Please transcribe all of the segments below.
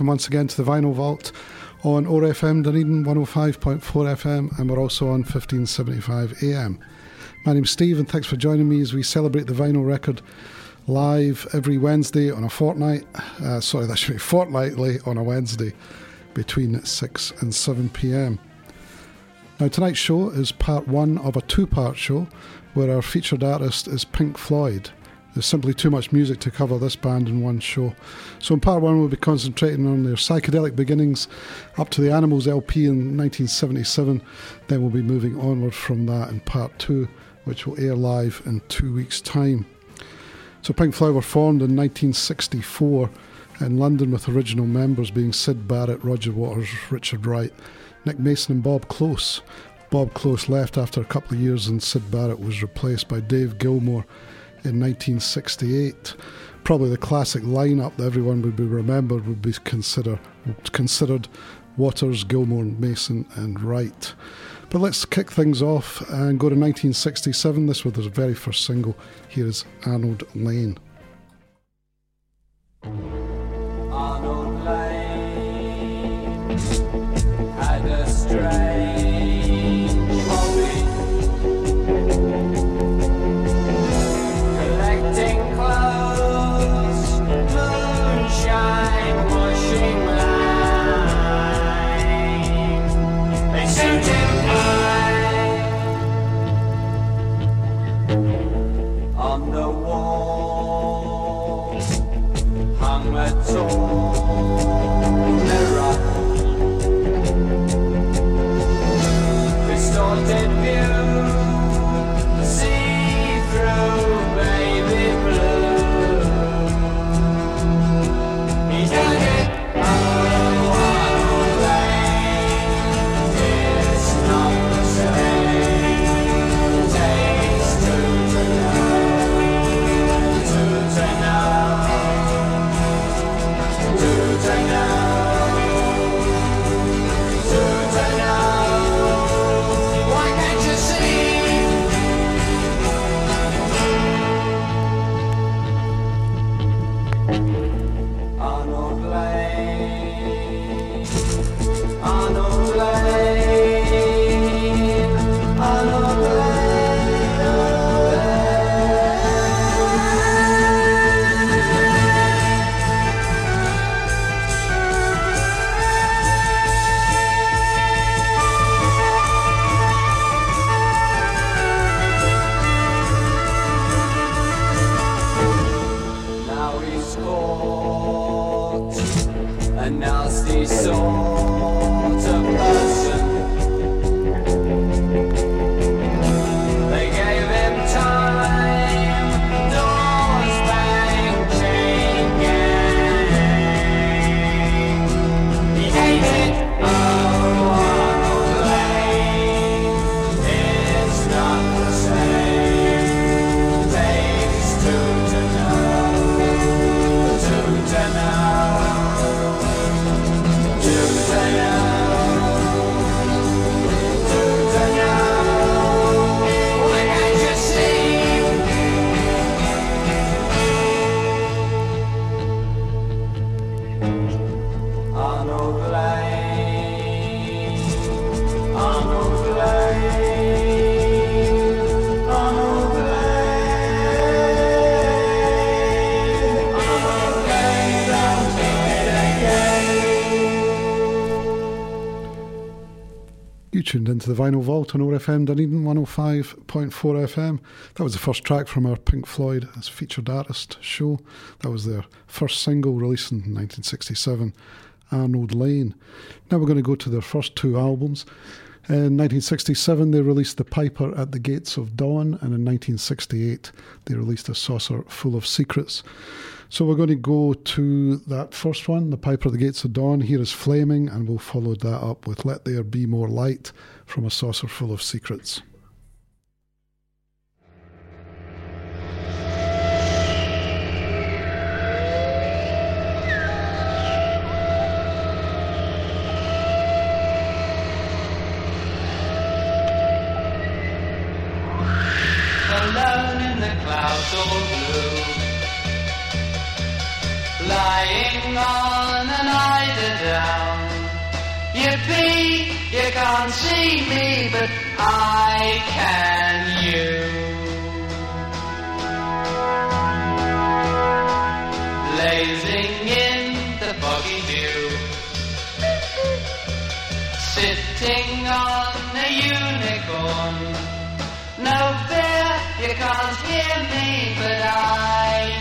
Welcome once again to the Vinyl Vault on OAR FM Dunedin 105.4 FM and we're also on 1575 AM. My name's Steve and thanks for joining me as we celebrate the vinyl record live every Wednesday on a fortnight. Uh, sorry, that should be fortnightly on a Wednesday between 6 and 7 pm. Now, tonight's show is part one of a two part show where our featured artist is Pink Floyd. There's simply too much music to cover this band in one show. So, in part one, we'll be concentrating on their psychedelic beginnings up to the Animals LP in 1977. Then we'll be moving onward from that in part two, which will air live in two weeks' time. So, Pink Floyd were formed in 1964 in London with original members being Syd Barrett, Roger Waters, Richard Wright, Nick Mason, and Bob Klose. Bob Klose left after a couple of years, and Syd Barrett was replaced by Dave Gilmour in 1968. Probably the classic lineup that everyone would be remembered would be consider, considered Waters, Gilmour, Mason, and Wright. But let's kick things off and go to 1967. This was their very first single. Here is Arnold Layne. Arnold Layne had a strange the Vinyl Vault on ORFM Dunedin 105.4 FM. That was the first track from our Pink Floyd as featured artist show. That was their first single released in 1967, Arnold Layne. Now we're going to go to their first two albums. In 1967, they released The Piper at the Gates of Dawn, and in 1968, they released A Saucerful of Secrets. So we're going to go to that first one, The Piper at the Gates of Dawn. Here is Flaming, and we'll follow that up with Let There Be More Light from A Saucerful of Secrets. Can't see me, but I can you. Blazing in the foggy view. Sitting on a unicorn. No fear, you can't hear me, but I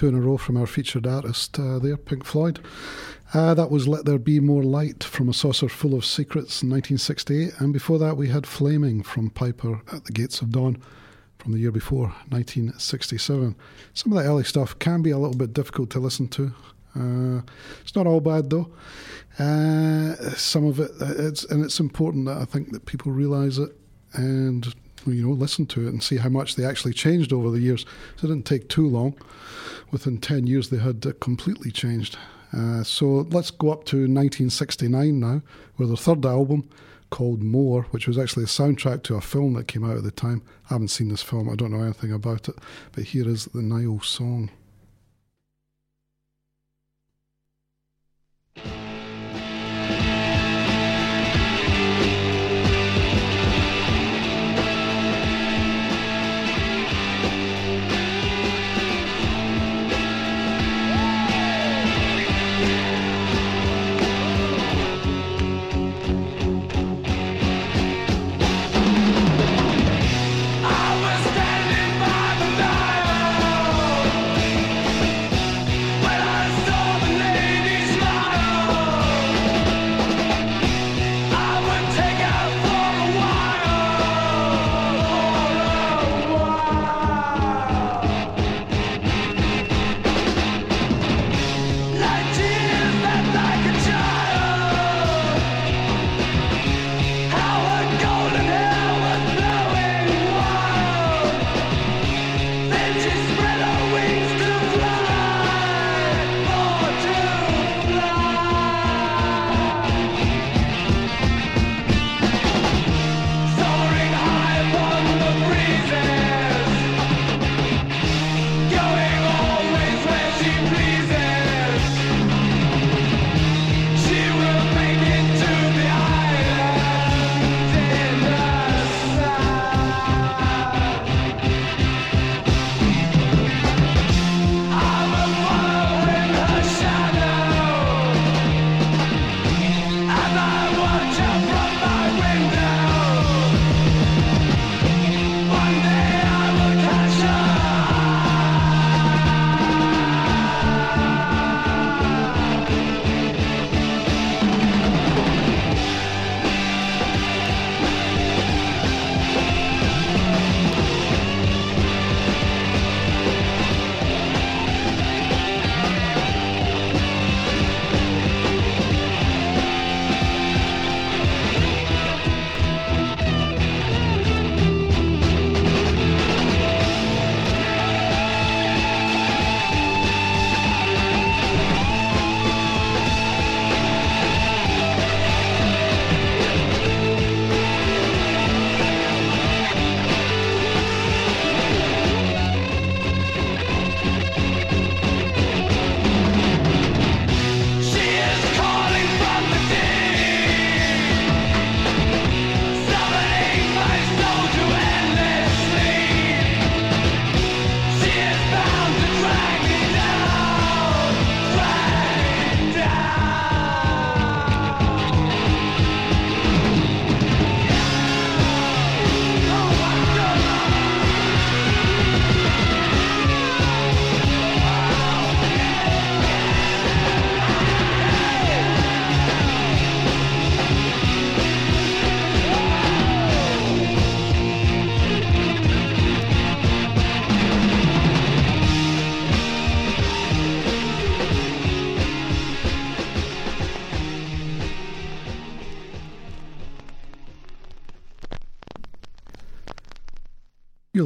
two in a row from our featured artist uh, there, Pink Floyd. Uh, that was Let There Be More Light from A Saucerful of Secrets in 1968. And before that, we had Flaming from Piper at the Gates of Dawn from the year before, 1967. Some of the early stuff can be a little bit difficult to listen to. Uh, it's not all bad though. Uh, some of it, it's and it's important that I think that people realise it and you know listen to it and see how much they actually changed over the years. So it didn't take too long. Within ten years, they had uh, completely changed. Uh, so let's go up to 1969 now, with their third album called More, which was actually a soundtrack to a film that came out at the time. I haven't seen this film, I don't know anything about it, but here is the Nile song.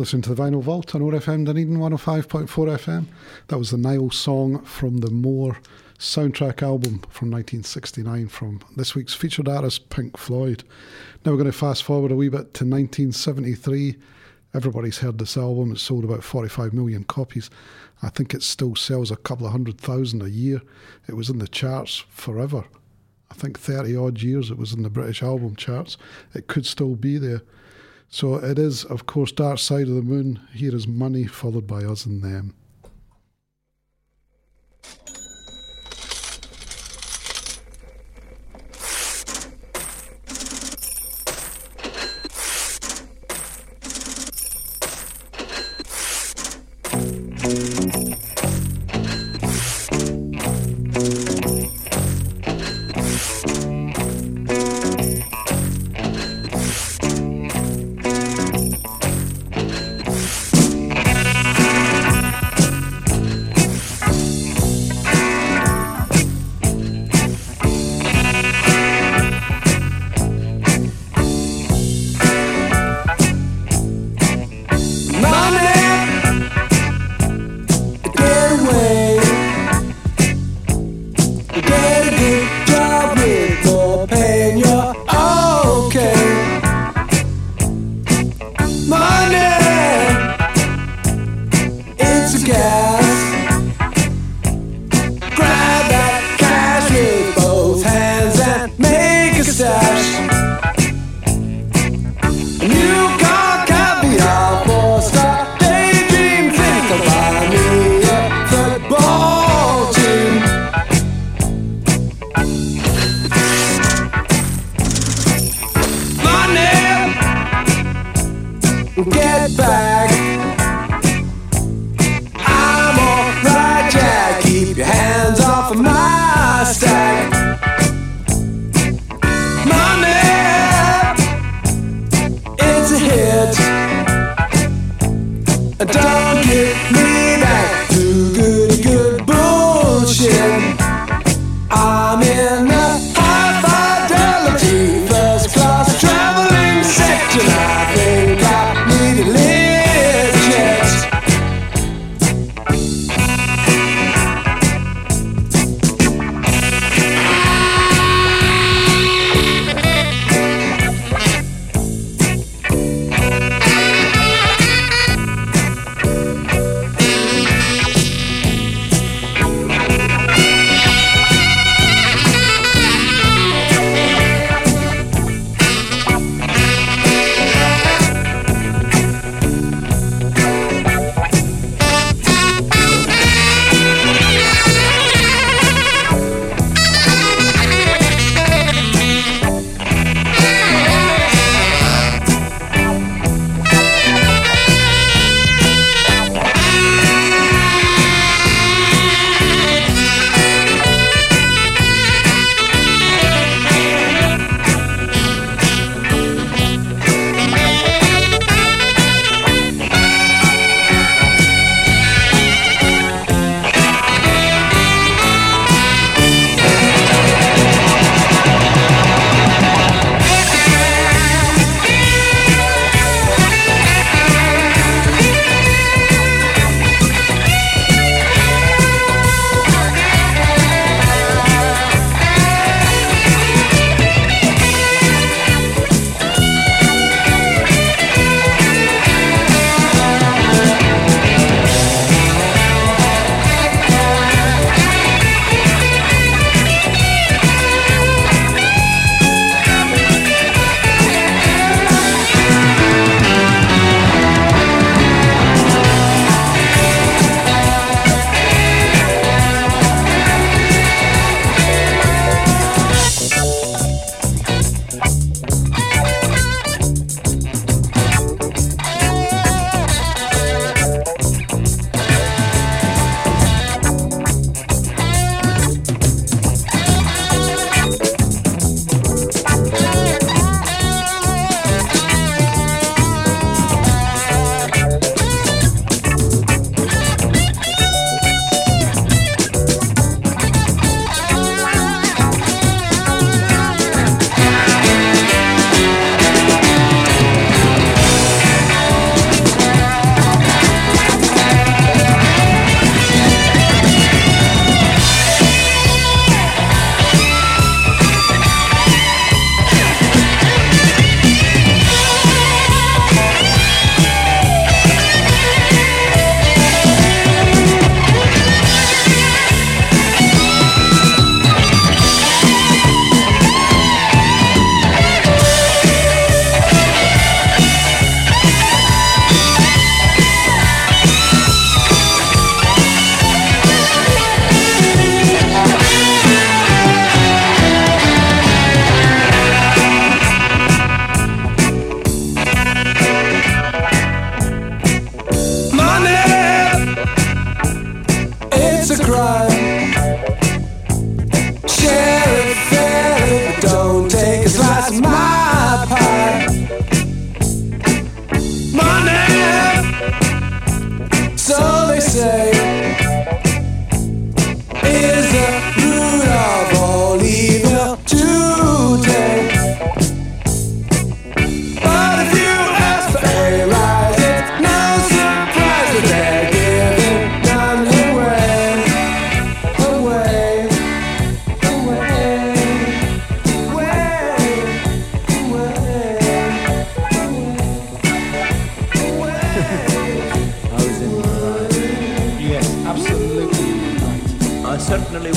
Listening to the Vinyl Vault on ORFM Dunedin 105.4 FM. That was the Nile song from the More soundtrack album from 1969 from this week's featured artist Pink Floyd. Now we're going to fast forward a wee bit to 1973. Everybody's heard this album. It sold about 45 million copies. I think it still sells a couple of hundred thousand a year. It was in the charts forever. I think 30 odd years it was in the British album charts. It could still be there. So it is, of course, Dark Side of the Moon. Here is money, followed by us and them.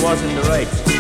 Certainly was in the right.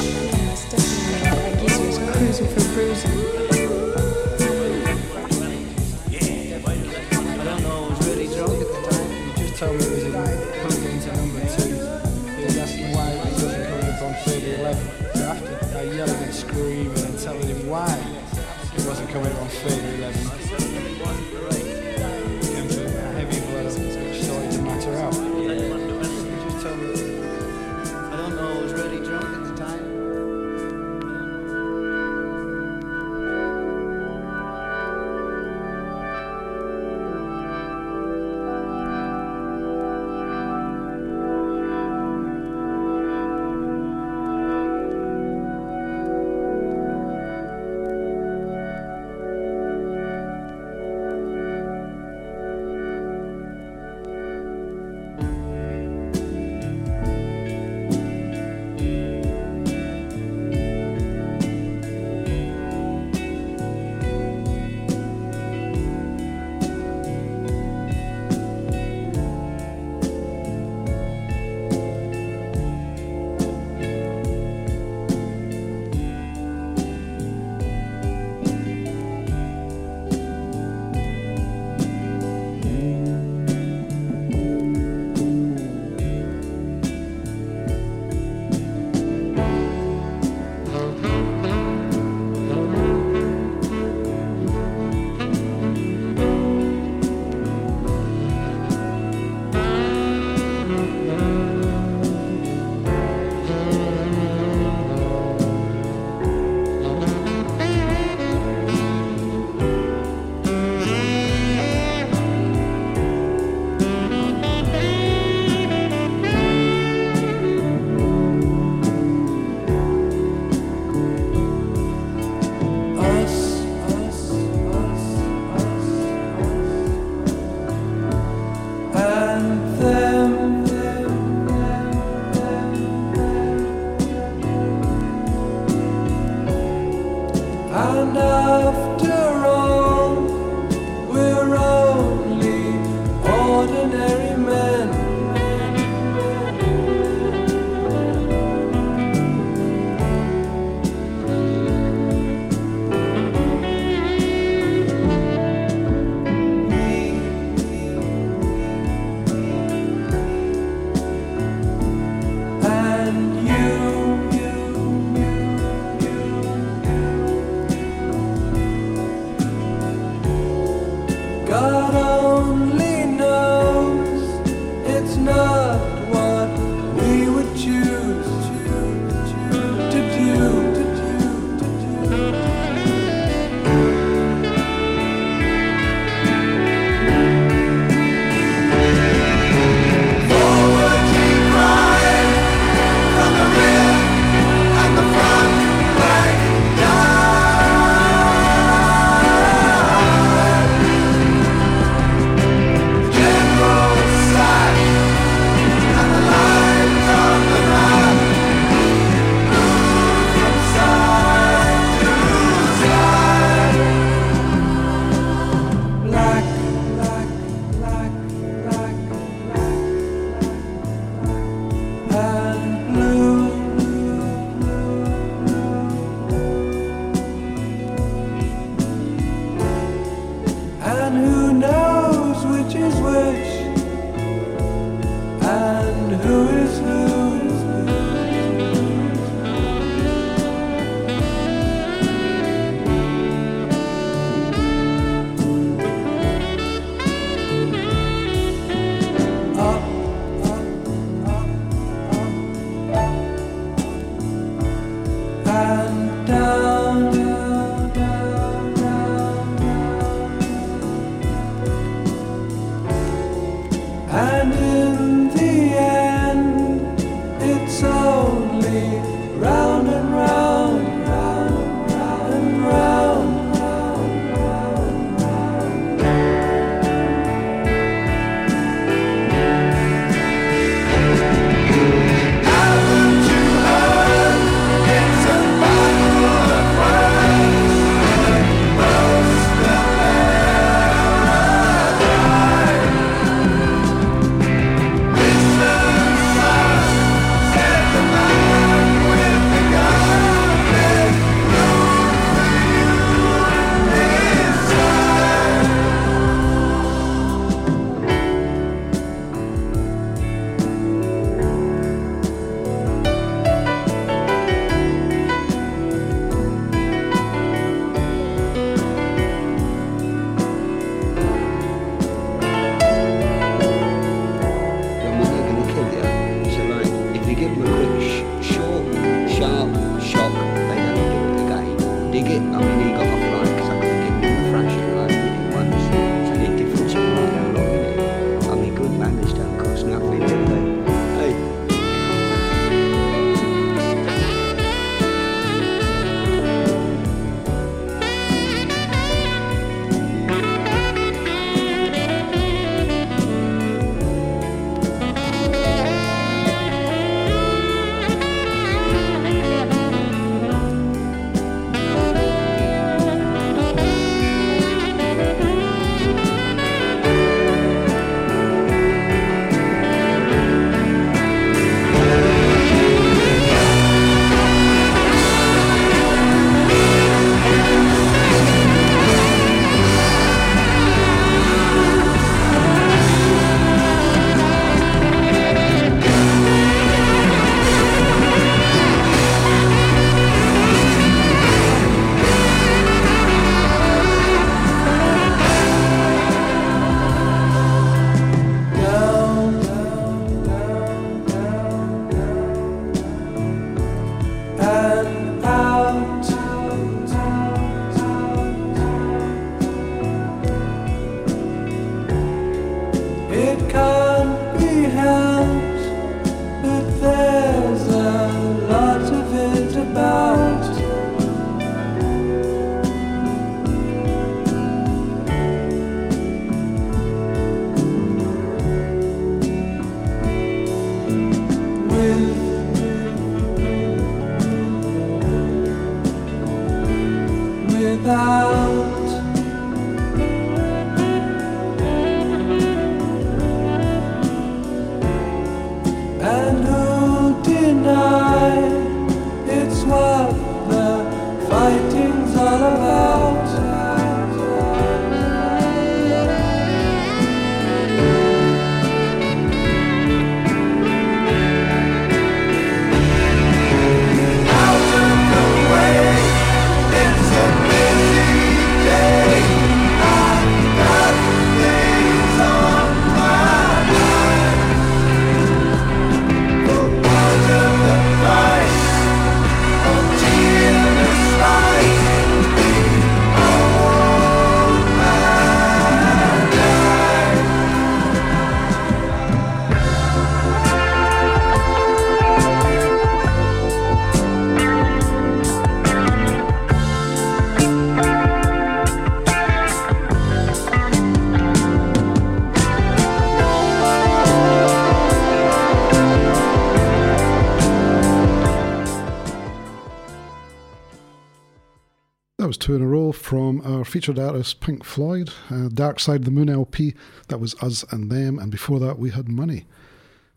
That was two in a row from our featured artist Pink Floyd, uh, Dark Side of the Moon LP. That was Us and Them, and before that we had Money.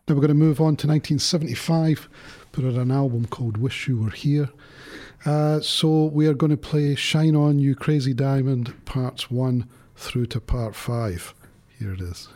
Now we're going to move on to 1975, put out an album called Wish You Were Here. Uh, so we are going to play Shine On You Crazy Diamond, parts one through to part five. Here it is.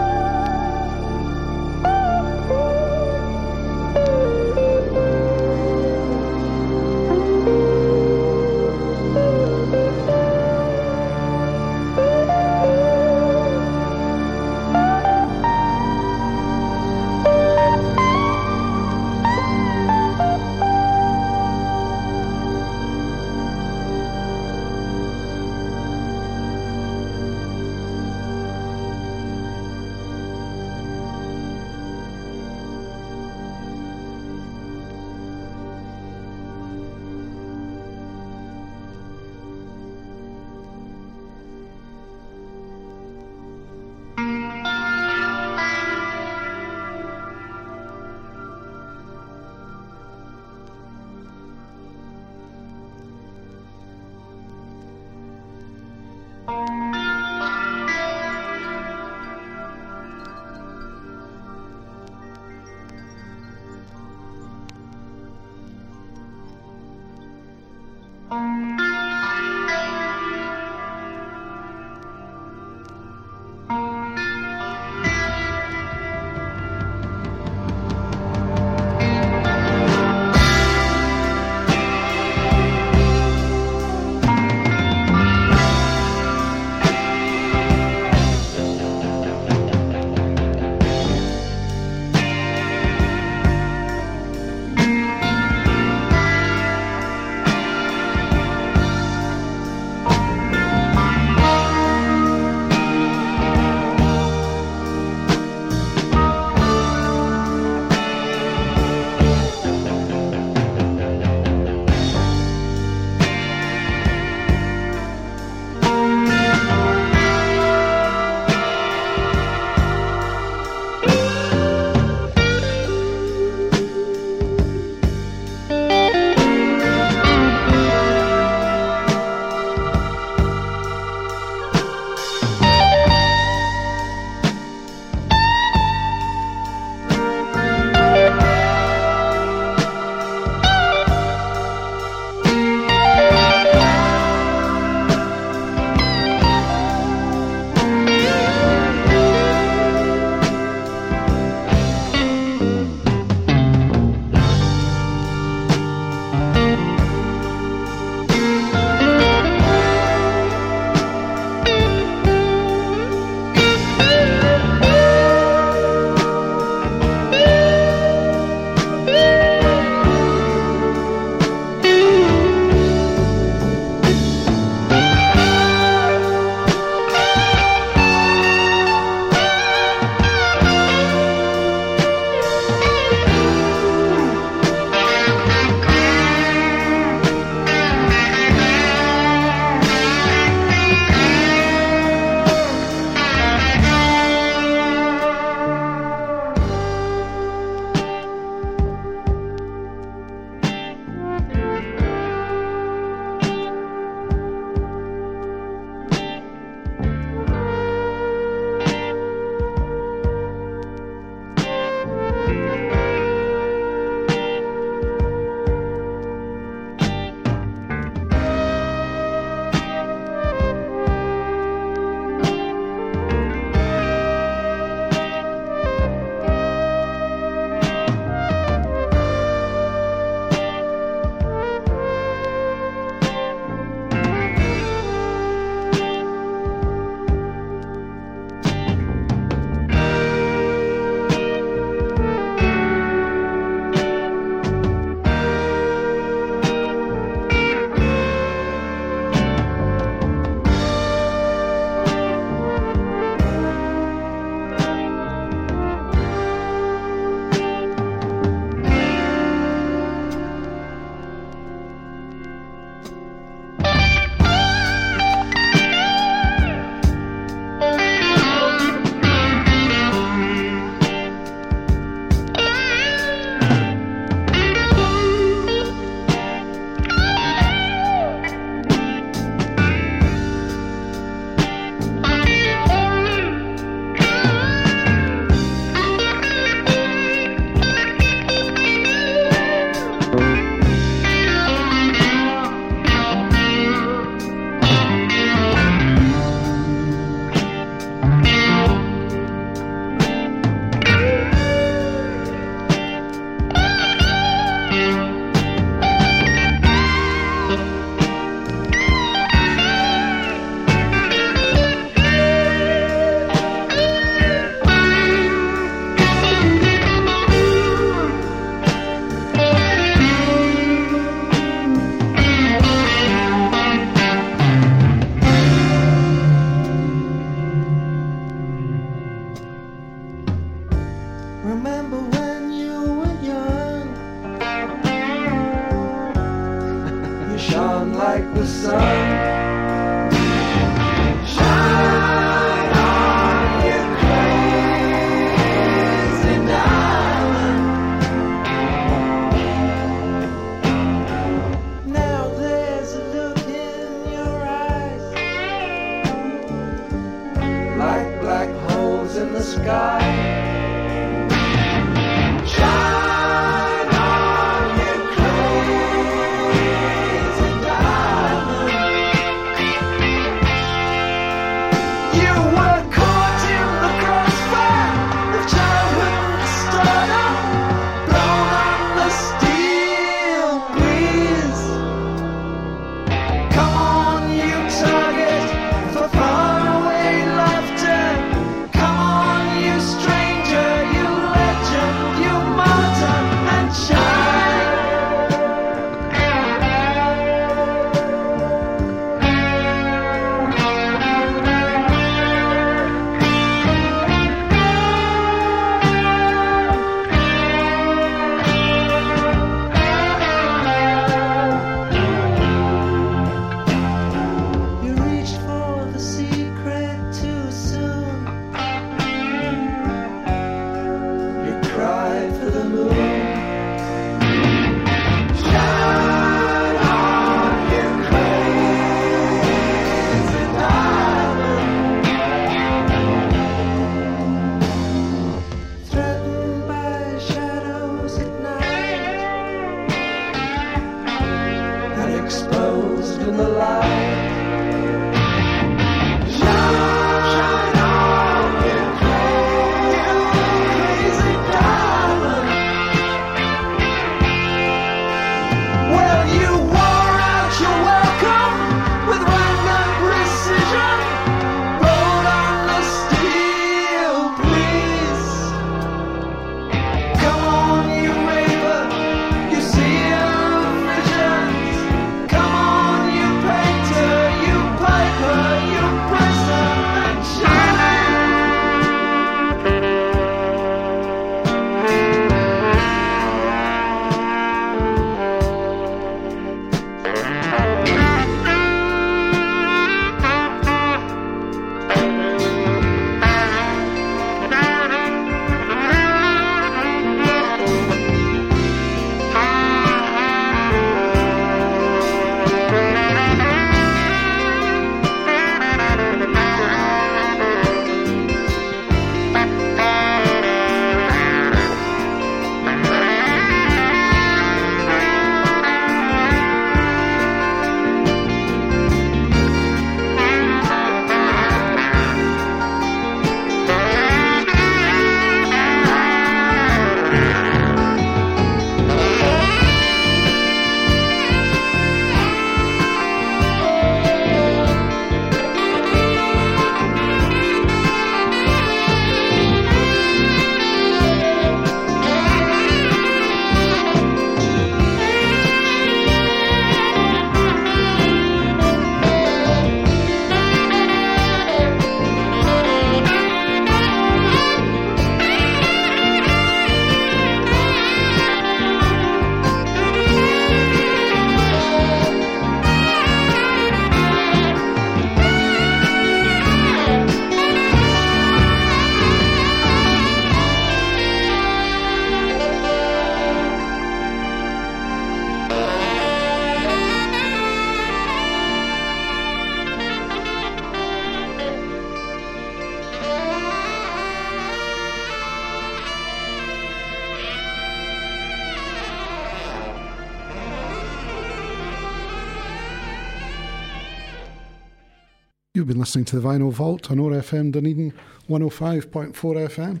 Listening to the Vinyl Vault on OAR FM Dunedin 105.4 FM.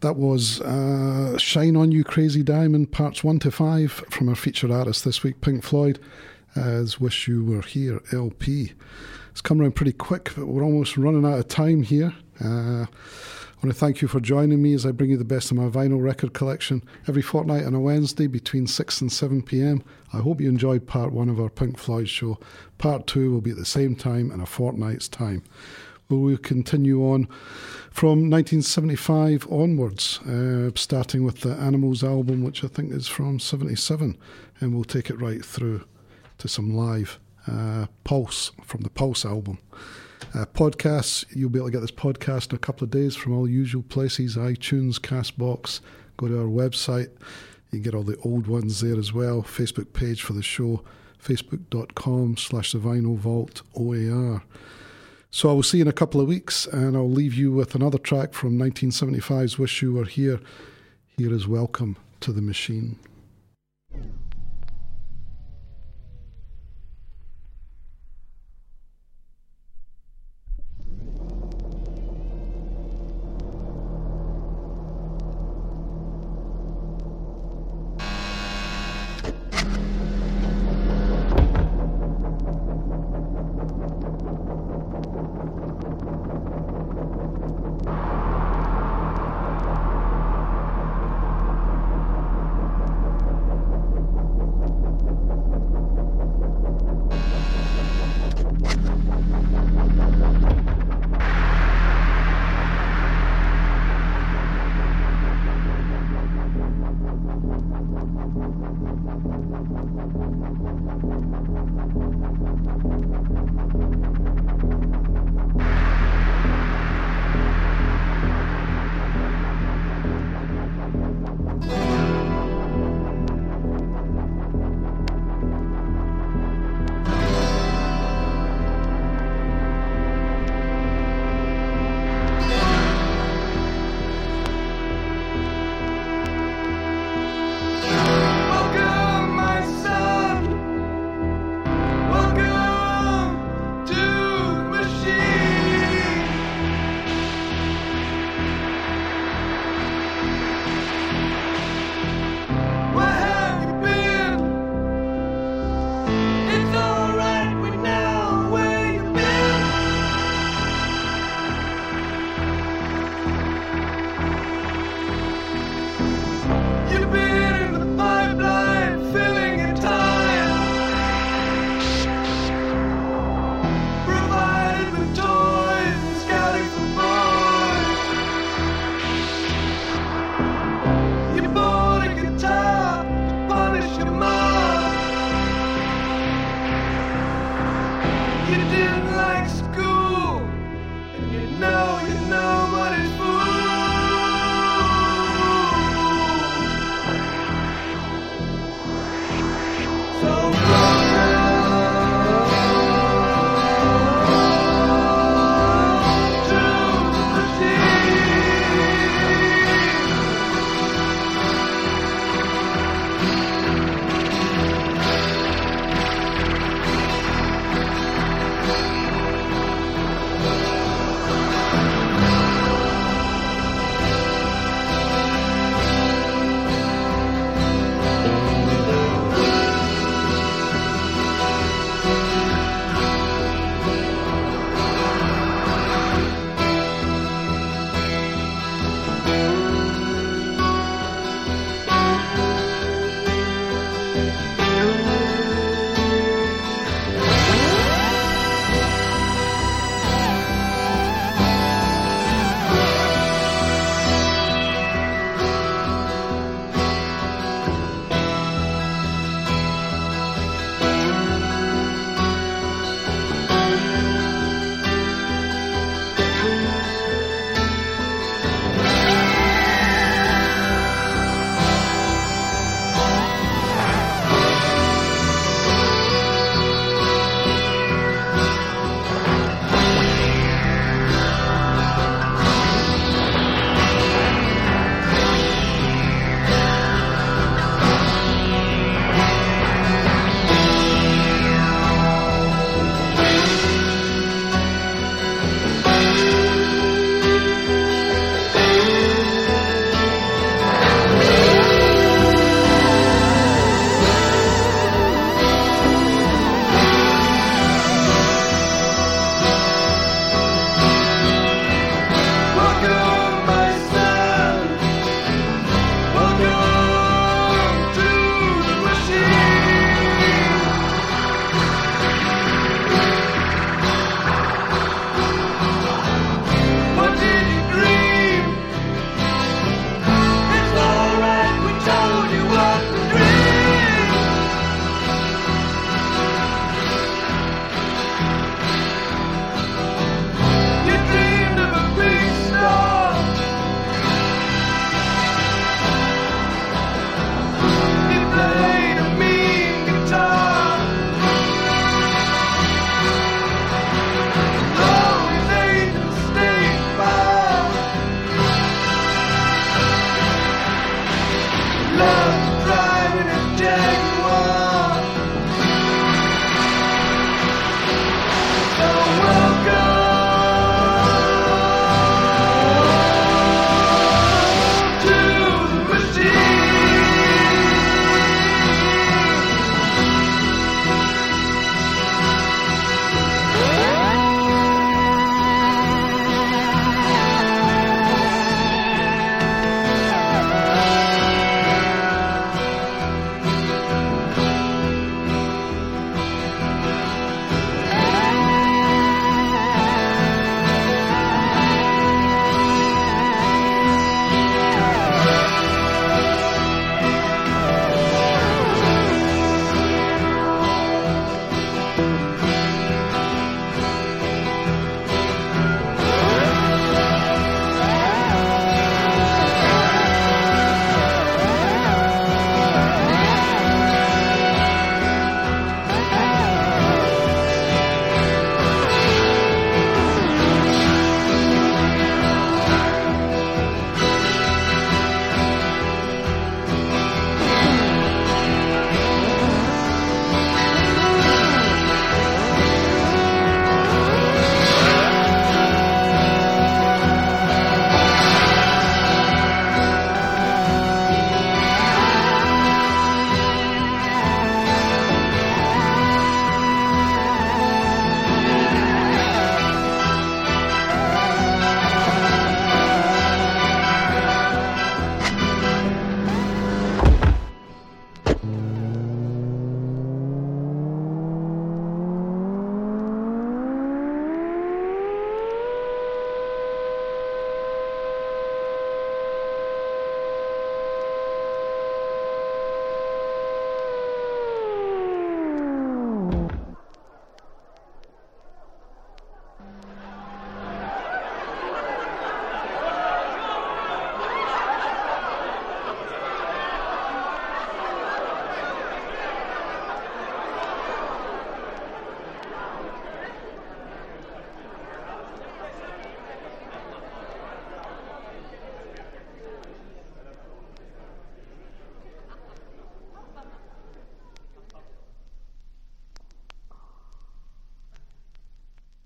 That was uh, Shine On You Crazy Diamond, parts 1 to 5 from our featured artist this week, Pink Floyd, as Wish You Were Here LP. It's come around pretty quick, but we're almost running out of time here. Uh, want to thank you for joining me as I bring you the best of my vinyl record collection every fortnight on a Wednesday between 6 and 7 pm. I hope you enjoyed part one of our Pink Floyd show. Part two will be at the same time in a fortnight's time. We will continue on from 1975 onwards, uh, starting with the Animals album, which I think is from 77, and we'll take it right through to some live uh, Pulse from the Pulse album. Uh, podcasts, you'll be able to get this podcast in a couple of days from all usual places iTunes, Castbox. Go to our website. You can get all the old ones there as well. Facebook page for the show, facebook.com slash the vinyl vault OAR. So I will see you in a couple of weeks, and I'll leave you with another track from 1975's Wish You Were Here. Here is Welcome to the Machine.